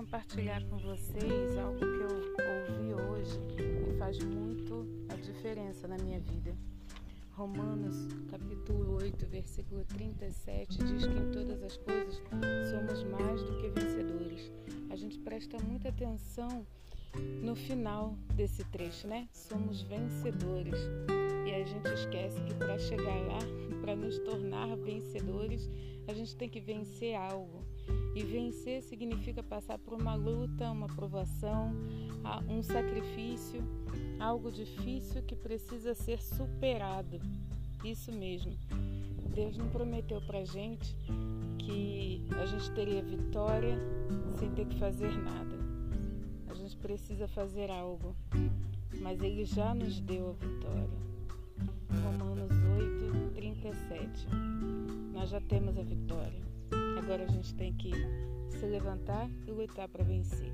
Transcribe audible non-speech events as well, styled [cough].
compartilhar com vocês algo que eu ouvi hoje e faz muito a diferença na minha vida. Romanos capítulo 8, versículo 37 diz que em todas as coisas somos mais do que vencedores. A gente presta muita atenção no final desse trecho, né? Somos vencedores. E a gente esquece que para chegar lá, [laughs] para nos tornar vencedores, a gente tem que vencer algo. E vencer significa passar por uma luta, uma provação, um sacrifício, algo difícil que precisa ser superado. Isso mesmo. Deus não prometeu para gente que a gente teria vitória sem ter que fazer nada. A gente precisa fazer algo, mas Ele já nos deu a vitória. Romanos 8, 37. Nós já temos a vitória. Agora a gente tem que se levantar e lutar para vencer.